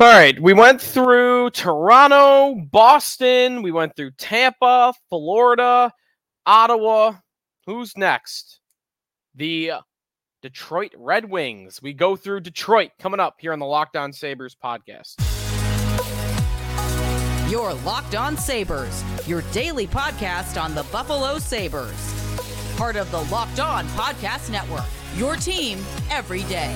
All right, we went through Toronto, Boston, we went through Tampa, Florida, Ottawa. Who's next? The uh, Detroit Red Wings. We go through Detroit coming up here on the Locked On Sabres podcast. Your Locked On Sabres, your daily podcast on the Buffalo Sabres. Part of the Locked On Podcast Network, your team every day.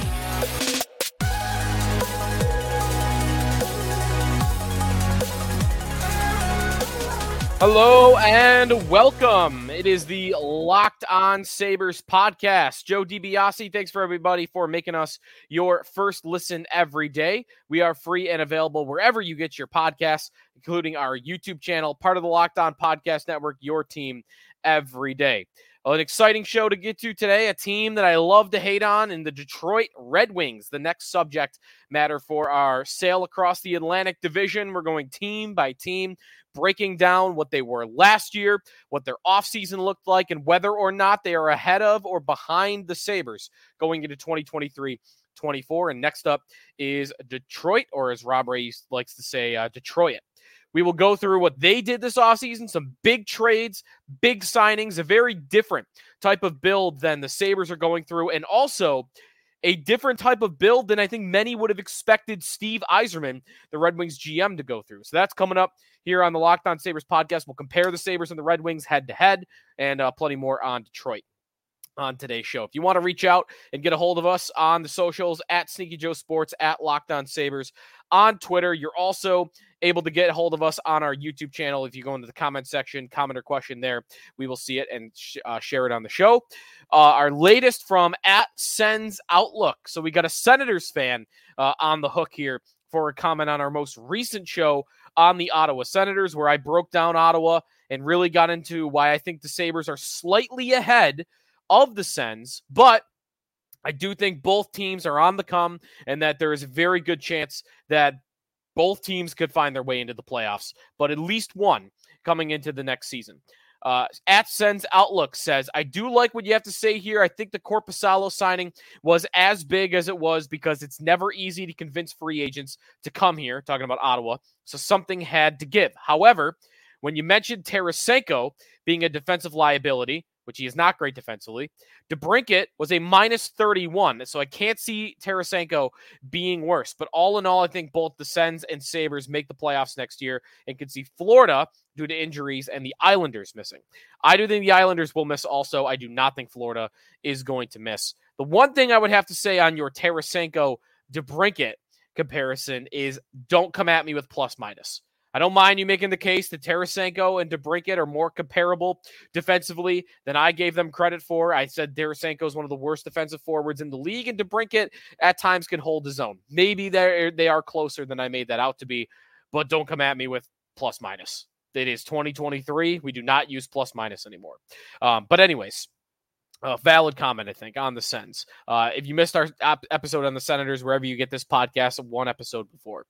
Hello and welcome. It is the Locked On Sabres podcast. Joe DiBiase, thanks for everybody for making us your first listen every day. We are free and available wherever you get your podcasts, including our YouTube channel, part of the Locked On Podcast Network, your team every day. An exciting show to get to today. A team that I love to hate on in the Detroit Red Wings. The next subject matter for our sail across the Atlantic Division. We're going team by team, breaking down what they were last year, what their offseason looked like, and whether or not they are ahead of or behind the Sabres going into 2023 24. And next up is Detroit, or as Rob Ray likes to say, uh, Detroit. We will go through what they did this offseason, some big trades, big signings, a very different type of build than the Sabres are going through, and also a different type of build than I think many would have expected Steve Yzerman, the Red Wings GM, to go through. So that's coming up here on the Locked On Sabres podcast. We'll compare the Sabres and the Red Wings head to head and uh, plenty more on Detroit on today's show. If you want to reach out and get a hold of us on the socials at Sneaky Joe Sports, at Locked On Sabres on Twitter, you're also able to get a hold of us on our YouTube channel. If you go into the comment section, comment or question there, we will see it and sh- uh, share it on the show. Uh, our latest from at Sens Outlook. So we got a Senators fan uh, on the hook here for a comment on our most recent show on the Ottawa Senators, where I broke down Ottawa and really got into why I think the Sabres are slightly ahead of the Sens, but I do think both teams are on the come and that there is a very good chance that both teams could find their way into the playoffs, but at least one coming into the next season. Uh, at Sens Outlook says, I do like what you have to say here. I think the Korpisalo signing was as big as it was because it's never easy to convince free agents to come here, talking about Ottawa. So something had to give. However, when you mentioned Tarasenko being a defensive liability, which he is not great defensively. DeBrincat was a minus 31, so I can't see Tarasenko being worse. But all in all, I think both the Sens and Sabres make the playoffs next year and can see Florida due to injuries and the Islanders missing. I do think the Islanders will miss also. I do not think Florida is going to miss. The one thing I would have to say on your Tarasenko DeBrincat comparison is don't come at me with plus minus. I don't mind you making the case that Tarasenko and DeBrincat are more comparable defensively than I gave them credit for. I said Tarasenko is one of the worst defensive forwards in the league, and DeBrincat at times can hold his own. Maybe they they are closer than I made that out to be, but don't come at me with plus minus. It is 2023. We do not use plus minus anymore. Um, but anyways, a valid comment, I think, on the Sens. Uh, if you missed our episode on the Senators, wherever you get this podcast, one episode before.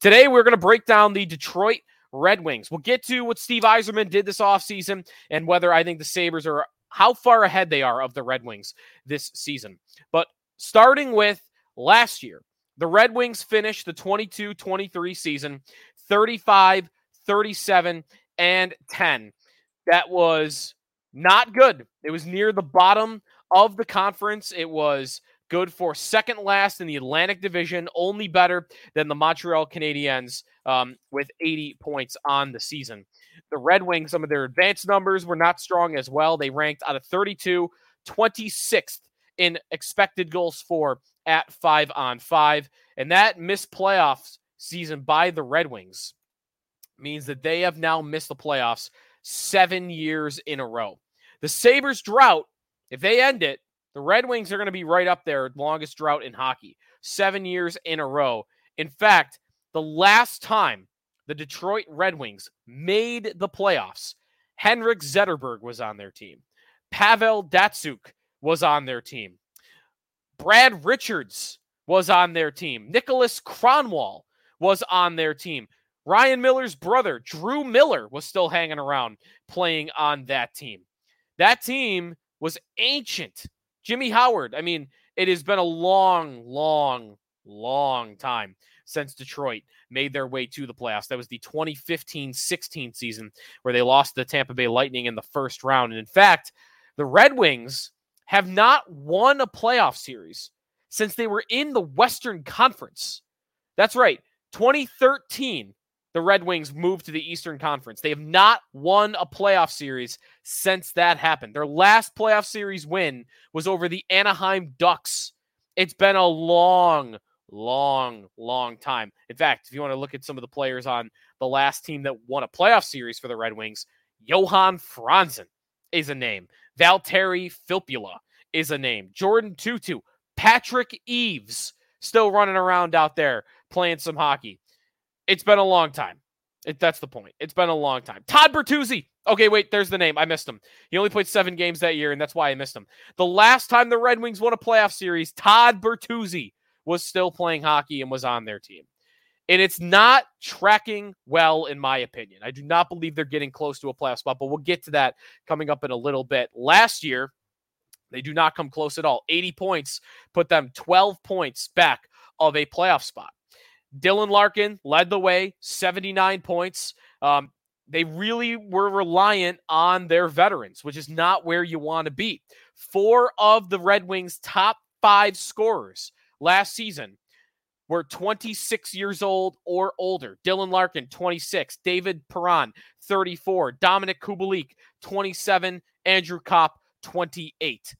Today, we're going to break down the Detroit Red Wings. We'll get to what Steve Yzerman did this offseason and whether I think the Sabres are how far ahead they are of the Red Wings this season. But starting with last year, the Red Wings finished the 22 23 season 35, 37, and 10. That was not good. It was near the bottom of the conference. It was good for second last in the Atlantic Division, only better than the Montreal Canadiens um, with 80 points on the season. The Red Wings, some of their advanced numbers were not strong as well. They ranked out of 32, 26th in expected goals for at five on five. And that missed playoffs season by the Red Wings means that they have now missed the playoffs seven years in a row. The Sabres drought, if they end it, the Red Wings are going to be right up there, longest drought in hockey, seven years in a row. In fact, the last time the Detroit Red Wings made the playoffs, Henrik Zetterberg was on their team. Pavel Datsyuk was on their team. Brad Richards was on their team. Niklas Kronwall was on their team. Ryan Miller's brother, Drew Miller, was still hanging around playing on that team. That team was ancient. Jimmy Howard. I mean, it has been a long, long, long time since Detroit made their way to the playoffs. That was the 2015 16 season where they lost the Tampa Bay Lightning in the first round. And in fact, the Red Wings have not won a playoff series since they were in the Western Conference. That's right. 2013, the Red Wings moved to the Eastern Conference. They have not won a playoff series since that happened. Their last playoff series win was over the Anaheim Ducks. It's been a long, long, long time. In fact, if you want to look at some of the players on the last team that won a playoff series for the Red Wings, Johan Franzen is a name. Valtteri Filppula is a name. Jordin Tootoo, Patrick Eaves, still running around out there playing some hockey. It's been a long time. It, that's the point. It's been a long time. Todd Bertuzzi. Okay, wait, there's the name. I missed him. He only played seven games that year, and that's why I missed him. The last time the Red Wings won a playoff series, Todd Bertuzzi was still playing hockey and was on their team. And it's not tracking well, in my opinion. I do not believe they're getting close to a playoff spot, but we'll get to that coming up in a little bit. Last year, they do not come close at all. 80 points put them 12 points back of a playoff spot. Dylan Larkin led the way, 79 points. Um, they really were reliant on their veterans, which is not where you want to be. Four of the Red Wings' top five scorers last season were 26 years old or older. Dylan Larkin, 26. David Perron, 34. Dominik Kubalik, 27. Andrew Copp, 28.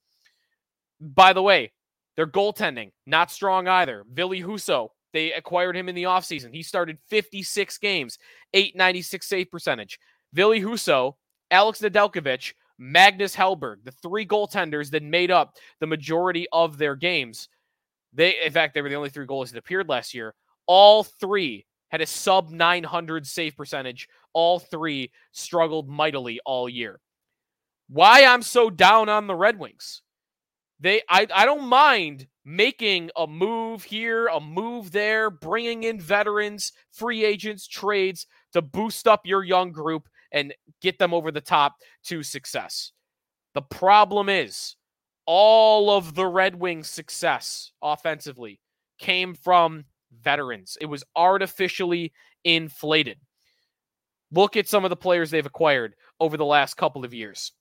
By the way, their goaltending, not strong either. Ville Husso, they acquired him in the offseason. He started 56 games, 896 save percentage. Ville Husso, Alex Nedeljkovic, Magnus Hellberg, the three goaltenders that made up the majority of their games. They, in fact, they were the only three goalies that appeared last year. All three had a sub 900 save percentage. All three struggled mightily all year. Why I'm so down on the Red Wings? They, I, I don't mind making a move here, a move there, bringing in veterans, free agents, trades to boost up your young group and get them over the top to success. The problem is all of the Red Wings' success offensively came from veterans. It was artificially inflated. Look at some of the players they've acquired over the last couple of years.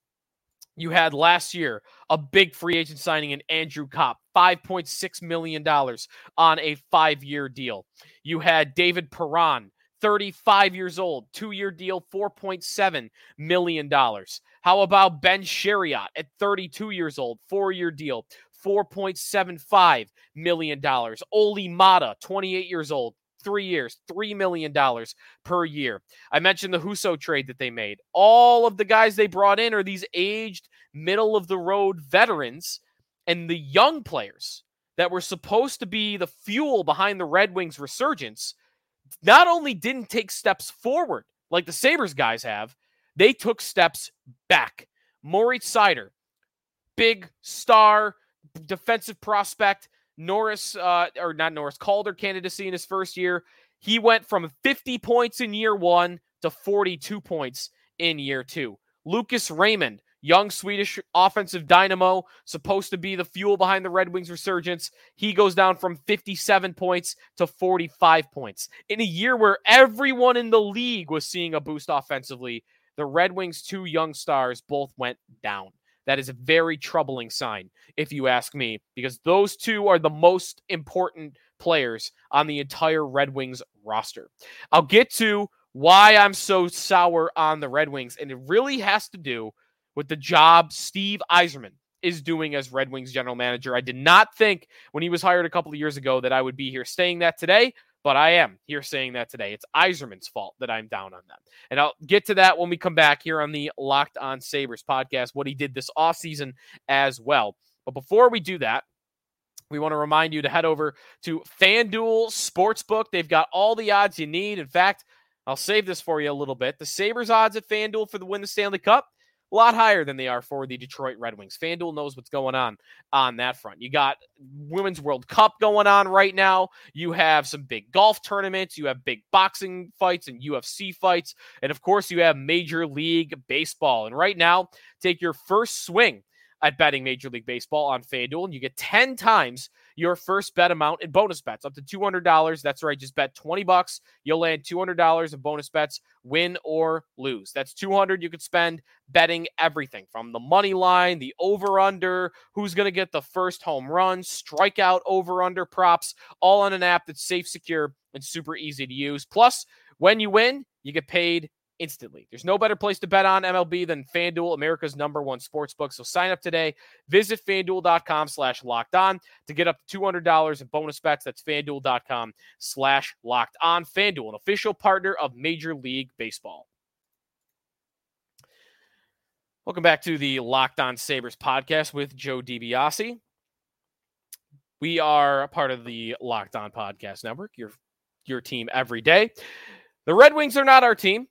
You had last year a big free agent signing in Andrew Copp, $5.6 million on a five year deal. You had David Perron, 35 years old, two year deal, $4.7 million. How about Ben Chiarot at 32 years old, four year deal, $4.75 million. Olli Maatta, 28 years old, three years, $3 million per year. I mentioned the Husso trade that they made. All of the guys they brought in are these aged, middle of the road veterans and the young players that were supposed to be the fuel behind the Red Wings resurgence not only didn't take steps forward like the Sabres guys have, they took steps back. Moritz Seider, big star, defensive prospect, Norris, uh, or not Norris, Calder candidacy in his first year. He went from 50 points in year one to 42 points in year two. Lucas Raymond, young Swedish offensive dynamo, supposed to be the fuel behind the Red Wings resurgence. He goes down from 57 points to 45 points. In a year where everyone in the league was seeing a boost offensively, the Red Wings' two young stars both went down. That is a very troubling sign, if you ask me, because those two are the most important players on the entire Red Wings roster. I'll get to why I'm so sour on the Red Wings, and it really has to do with the job Steve Yzerman is doing as Red Wings general manager. I did not think when he was hired a couple of years ago that I would be here saying that today, but I am here saying that today. It's Yzerman's fault that I'm down on them. And I'll get to that when we come back here on the Locked On Sabres podcast, what he did this offseason as well. But before we do that, we want to remind you to head over to FanDuel Sportsbook. They've got all the odds you need. In fact, I'll save this for you a little bit. The Sabres odds at FanDuel for the win the Stanley Cup a lot higher than they are for the Detroit Red Wings. FanDuel knows what's going on on that front. You got Women's World Cup going on right now. You have some big golf tournaments. You have big boxing fights and UFC fights. And of course, you have Major League Baseball. And right now, take your first swing at betting Major League Baseball on FanDuel, and you get 10 times your first bet amount in bonus bets up to $200. That's right, just bet 20 bucks. You'll land $200 in bonus bets, win or lose. That's 200 you could spend betting everything from the money line, the over under, who's going to get the first home run, strikeout over under props, all on an app that's safe, secure, and super easy to use. Plus, when you win, you get paid instantly. There's no better place to bet on MLB than FanDuel, America's number one sports book. So sign up today. Visit fanduel.com slash locked on to get up to $200 in bonus bets. That's fanduel.com slash locked on. FanDuel, an official partner of Major League Baseball. Welcome back to the Locked On Sabres podcast with Joe DiBiase. We are a part of the Locked On Podcast Network, your, your team every day. The Red Wings are not our team.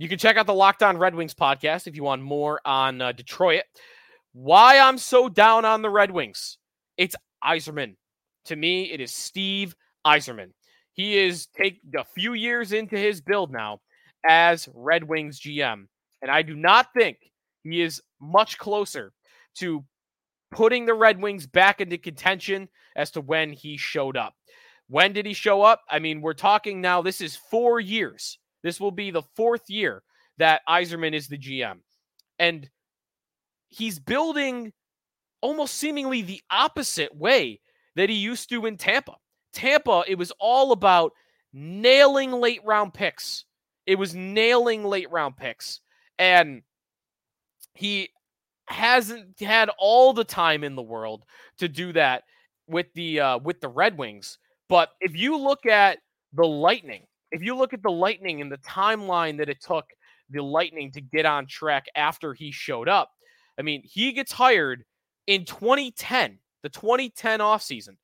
You can check out the Locked On Red Wings podcast if you want more on uh, Detroit. Why I'm so down on the Red Wings? It's Yzerman. To me, it is Steve Yzerman. He is take a few years into his build now as Red Wings GM, and I do not think he is much closer to putting the Red Wings back into contention as to when he showed up. When did he show up? I mean, we're talking now, this is four years this will be the fourth year that Yzerman is the GM. And he's building almost seemingly the opposite way that he used to in Tampa. Tampa, it was all about nailing late round picks. It was nailing late round picks. And he hasn't had all the time in the world to do that with the uh, with the Red Wings. But if you look at the Lightning, if you look at the Lightning and the timeline that it took the Lightning to get on track after he showed up, I mean, he gets hired in 2010, the 2010 offseason,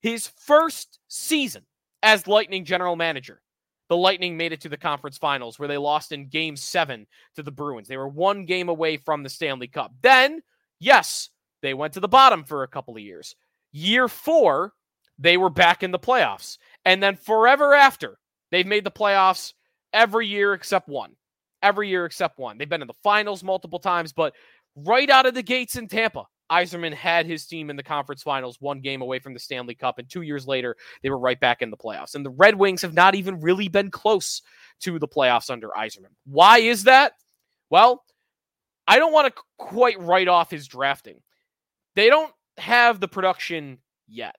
his first season as Lightning general manager. The Lightning made it to the conference finals where they lost in game seven to the Bruins. They were one game away from the Stanley Cup. Then, yes, they went to the bottom for a couple of years. Year four, they were back in the playoffs. And then forever after, They've made the playoffs every year except one. Every year except one. They've been in the finals multiple times, but right out of the gates in Tampa, Yzerman had his team in the conference finals, one game away from the Stanley Cup, and two years later, they were right back in the playoffs. And the Red Wings have not even really been close to the playoffs under Yzerman. Why is that? Well, I don't want to quite write off his drafting. They don't have the production yet.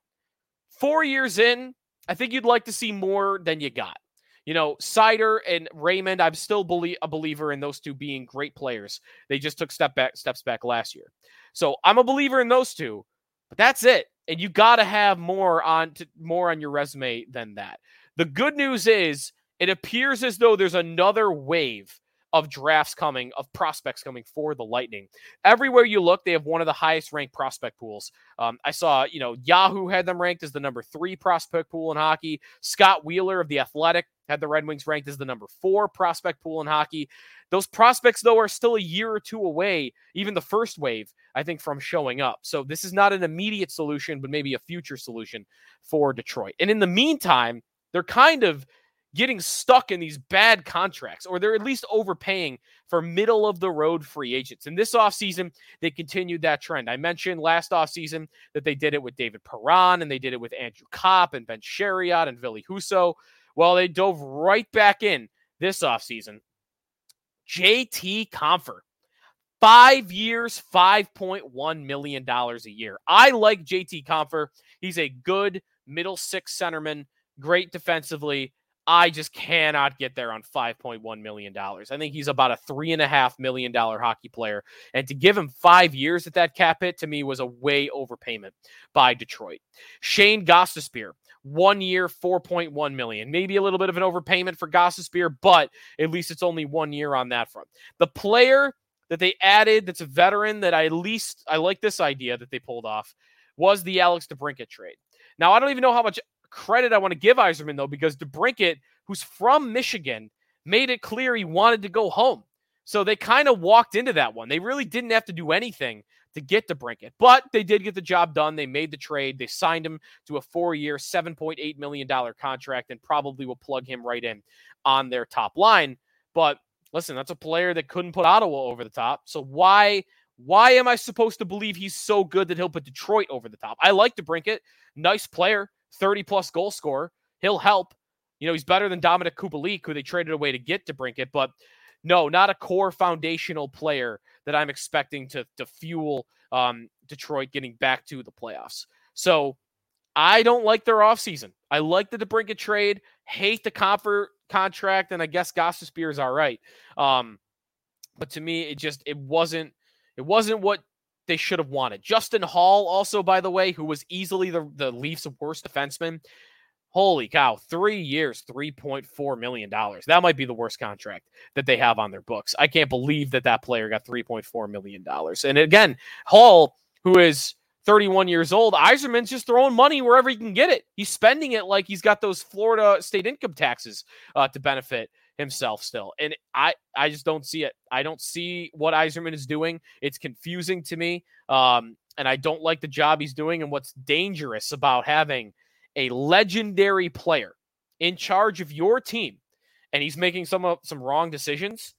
Four years in, I think you'd like to see more than you got. You know, Seider and Raymond, I'm still belie- a believer in those two being great players. They just took step back steps back last year. So I'm a believer in those two, but that's it. And you got to have more on to, more on your resume than that. The good news is it appears as though there's another wave of drafts coming, of prospects coming for the Lightning. Everywhere you look, they have one of the highest ranked prospect pools. Um, I saw, you know, Yahoo had them ranked as the number three prospect pool in hockey. Scott Wheeler of The Athletic had the Red Wings ranked as the number four prospect pool in hockey. Those prospects, though, are still a year or two away, even the first wave, I think, from showing up. So this is not an immediate solution, but maybe a future solution for Detroit. And in the meantime, they're kind of getting stuck in these bad contracts, or they're at least overpaying for middle of the road free agents. And this offseason, they continued that trend. I mentioned last offseason that they did it with David Perron and they did it with Andrew Copp and Ben Chiarot and Ville Husso. Well, they dove right back in this offseason. JT Compher. Five years, $5.1 million a year. I like JT Compher. He's a good middle six centerman, great defensively. I just cannot get there on $5.1 million. I think he's about a $3.5 million hockey player. And to give him five years at that cap hit to me was a way overpayment by Detroit. Shane Gostisbehere, one year, 4.1 million. Maybe a little bit of an overpayment for Gostisbehere, but at least it's only one year on that front. The player that they added that's a veteran that I at least I like this idea that they pulled off was the Alex DeBrincat trade. Now, I don't even know how much credit I want to give Yzerman, though, because DeBrincat, who's from Michigan, made it clear he wanted to go home. So they kind of walked into that one. They really didn't have to do anything to get DeBrincat, but they did get the job done. They made the trade. They signed him to a four year, $7.8 million contract and probably will plug him right in on their top line. But listen, that's a player that couldn't put Ottawa over the top. So why Why am I supposed to believe he's so good that he'll put Detroit over the top? I like DeBrincat, nice player, 30 plus goal scorer. He'll help. You know, he's better than Dominik Kubalik, who they traded away to get DeBrincat, but no, not a core foundational player that I'm expecting to, to fuel um, Detroit getting back to the playoffs. So I don't like their offseason. I like the DeBrincat trade, hate the Compher contract, and I guess Gostisbehere is all right. Um, but to me, it just it wasn't it wasn't what they should have wanted. Justin Holl, also by the way, who was easily the the Leafs' worst defenseman. Holy cow, three years, $3.4 million. That might be the worst contract that they have on their books. I can't believe that that player got $3.4 million. And again, Hall, who is 31 years old, Yzerman's just throwing money wherever he can get it. He's spending it like he's got those Florida state income taxes uh, to benefit himself still. And I, I just don't see it. I don't see what Yzerman is doing. It's confusing to me. Um, and I don't like the job he's doing. And what's dangerous about having – a legendary player in charge of your team and he's making some some wrong decisions,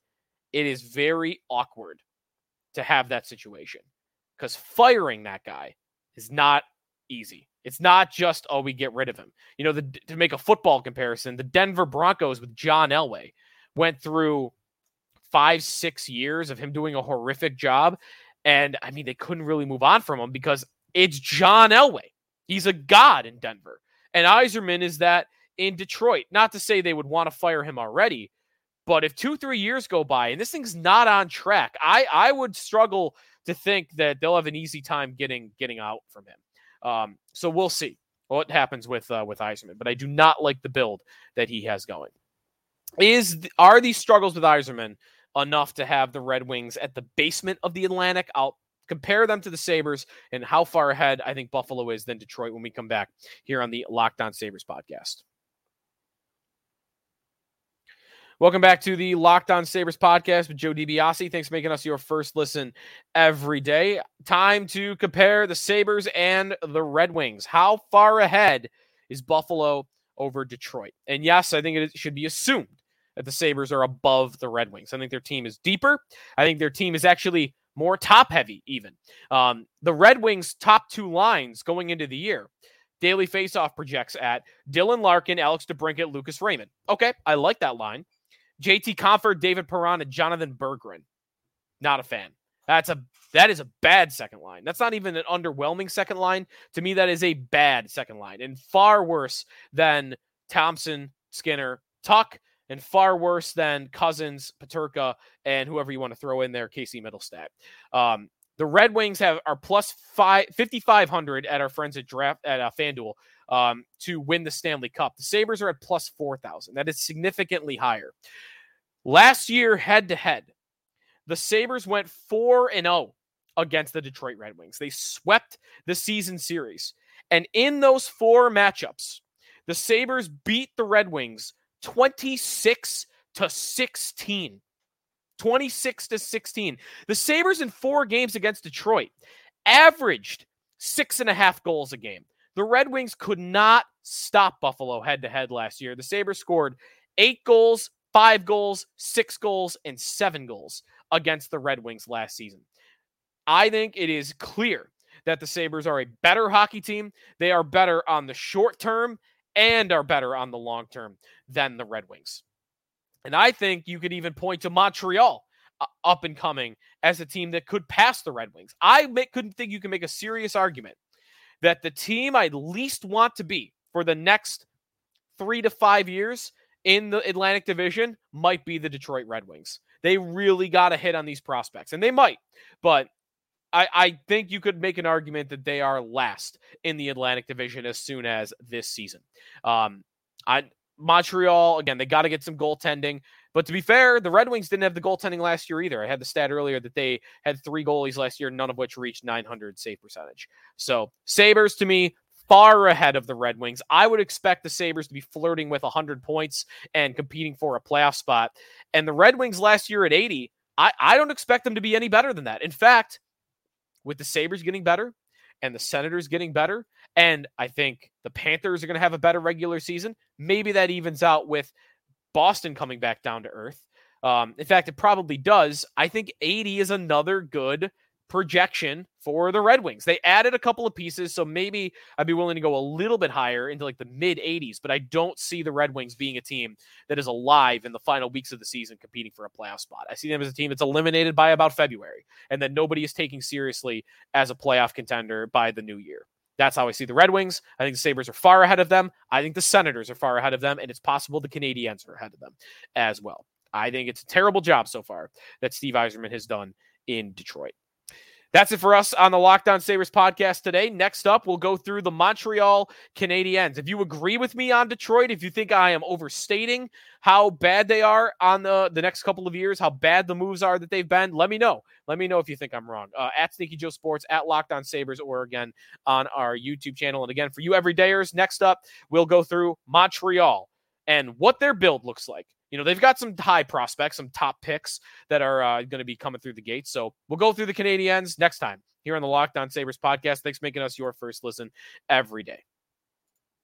it is very awkward to have that situation because firing that guy is not easy. It's not just oh we get rid of him. You know, the, to make a football comparison, the Denver Broncos with John Elway went through five six years of him doing a horrific job, and I mean they couldn't really move on from him because it's John Elway. He's a god in Denver. And Yzerman is that in Detroit. Not to say they would want to fire him already, but if two, three years go by and this thing's not on track, I I would struggle to think that they'll have an easy time getting getting out from him. Um, so we'll see what happens with uh, with Yzerman. But I do not like the build that he has going. Is are these struggles with Yzerman enough to have the Red Wings at the basement of the Atlantic? I'll compare them to the Sabres and how far ahead I think Buffalo is than Detroit when we come back here on the Locked On Sabres podcast. Welcome back to the Locked On Sabres podcast with Joe DiBiase. Thanks for making us your first listen every day. Time to compare the Sabres and the Red Wings. How far ahead is Buffalo over Detroit? And yes, I think it should be assumed that the Sabres are above the Red Wings. I think their team is deeper. I think their team is actually more top heavy, even. Um, the Red Wings' top two lines going into the year. Daily Faceoff projects at Dylan Larkin, Alex DeBrincat, Lucas Raymond. Okay, I like that line. JT Compher, David Perron, and Jonatan Berggren. Not a fan. That's a that is a bad second line. That's not even an underwhelming second line. To me, that is a bad second line and far worse than Thompson, Skinner, Tuch, and far worse than Cozens, Peterka, and whoever you want to throw in there, Casey Mittelstadt. Um, the Red Wings have are plus five, 5,500 at our friends at draft at uh, FanDuel um, to win the Stanley Cup. The Sabres are at plus 4,000. That is significantly higher. Last year, head to head, the Sabres went 4 and 0 against the Detroit Red Wings. They swept the season series. And in those four matchups, the Sabres beat the Red Wings 26 to 16. 26 to 16. The Sabres in four games against Detroit averaged six and a half goals a game. The Red Wings could not stop Buffalo head to head last year. The Sabres scored eight goals, five goals, six goals, and seven goals against the Red Wings last season. I think it is clear that the Sabres are a better hockey team. They are better on the short term and are better on the long term than the Red Wings. And I think you could even point to Montreal uh, up and coming as a team that could pass the Red Wings. I make, couldn't think you can make a serious argument that the team I least want to be for the next three to five years in the Atlantic Division might be the Detroit Red Wings. They really got a hit on these prospects, and they might, but I, I think you could make an argument that they are last in the Atlantic Division as soon as this season. Um, I Montreal again, they got to get some goaltending. But to be fair, the Red Wings didn't have the goaltending last year either. I had the stat earlier that they had three goalies last year, none of which reached 900 save percentage. So Sabres to me far ahead of the Red Wings. I would expect the Sabres to be flirting with 100 points and competing for a playoff spot. And the Red Wings last year at 80, I, I don't expect them to be any better than that. In fact, with the Sabres getting better and the Senators getting better, and I think the Panthers are going to have a better regular season, maybe that evens out with Boston coming back down to earth. Um, in fact, it probably does. I think 80 is another good projection for the Red Wings. They added a couple of pieces, so maybe I'd be willing to go a little bit higher into like the mid 80s, but I don't see the Red Wings being a team that is alive in the final weeks of the season competing for a playoff spot. I see them as a team that's eliminated by about February and that nobody is taking seriously as a playoff contender by the new year. That's how I see the Red Wings. I think the Sabres are far ahead of them. I think the Senators are far ahead of them, and it's possible the Canadiens are ahead of them as well. I think it's a terrible job so far that Steve Yzerman has done in Detroit. That's it for us on the Locked On Sabres podcast today. Next up, we'll go through the Montreal Canadiens. If you agree with me on Detroit, if you think I am overstating how bad they are on the, the next couple of years, how bad the moves are that they've been, let me know. Let me know if you think I'm wrong. Uh, at Sneaky Joe Sports, at Locked On Sabres, or again on our YouTube channel. And again, for you everydayers, next up, we'll go through Montreal and what their build looks like. You know, they've got some high prospects, some top picks that are uh, going to be coming through the gates. So we'll go through the Canadiens next time here on the Locked On Sabres podcast. Thanks for making us your first listen every day.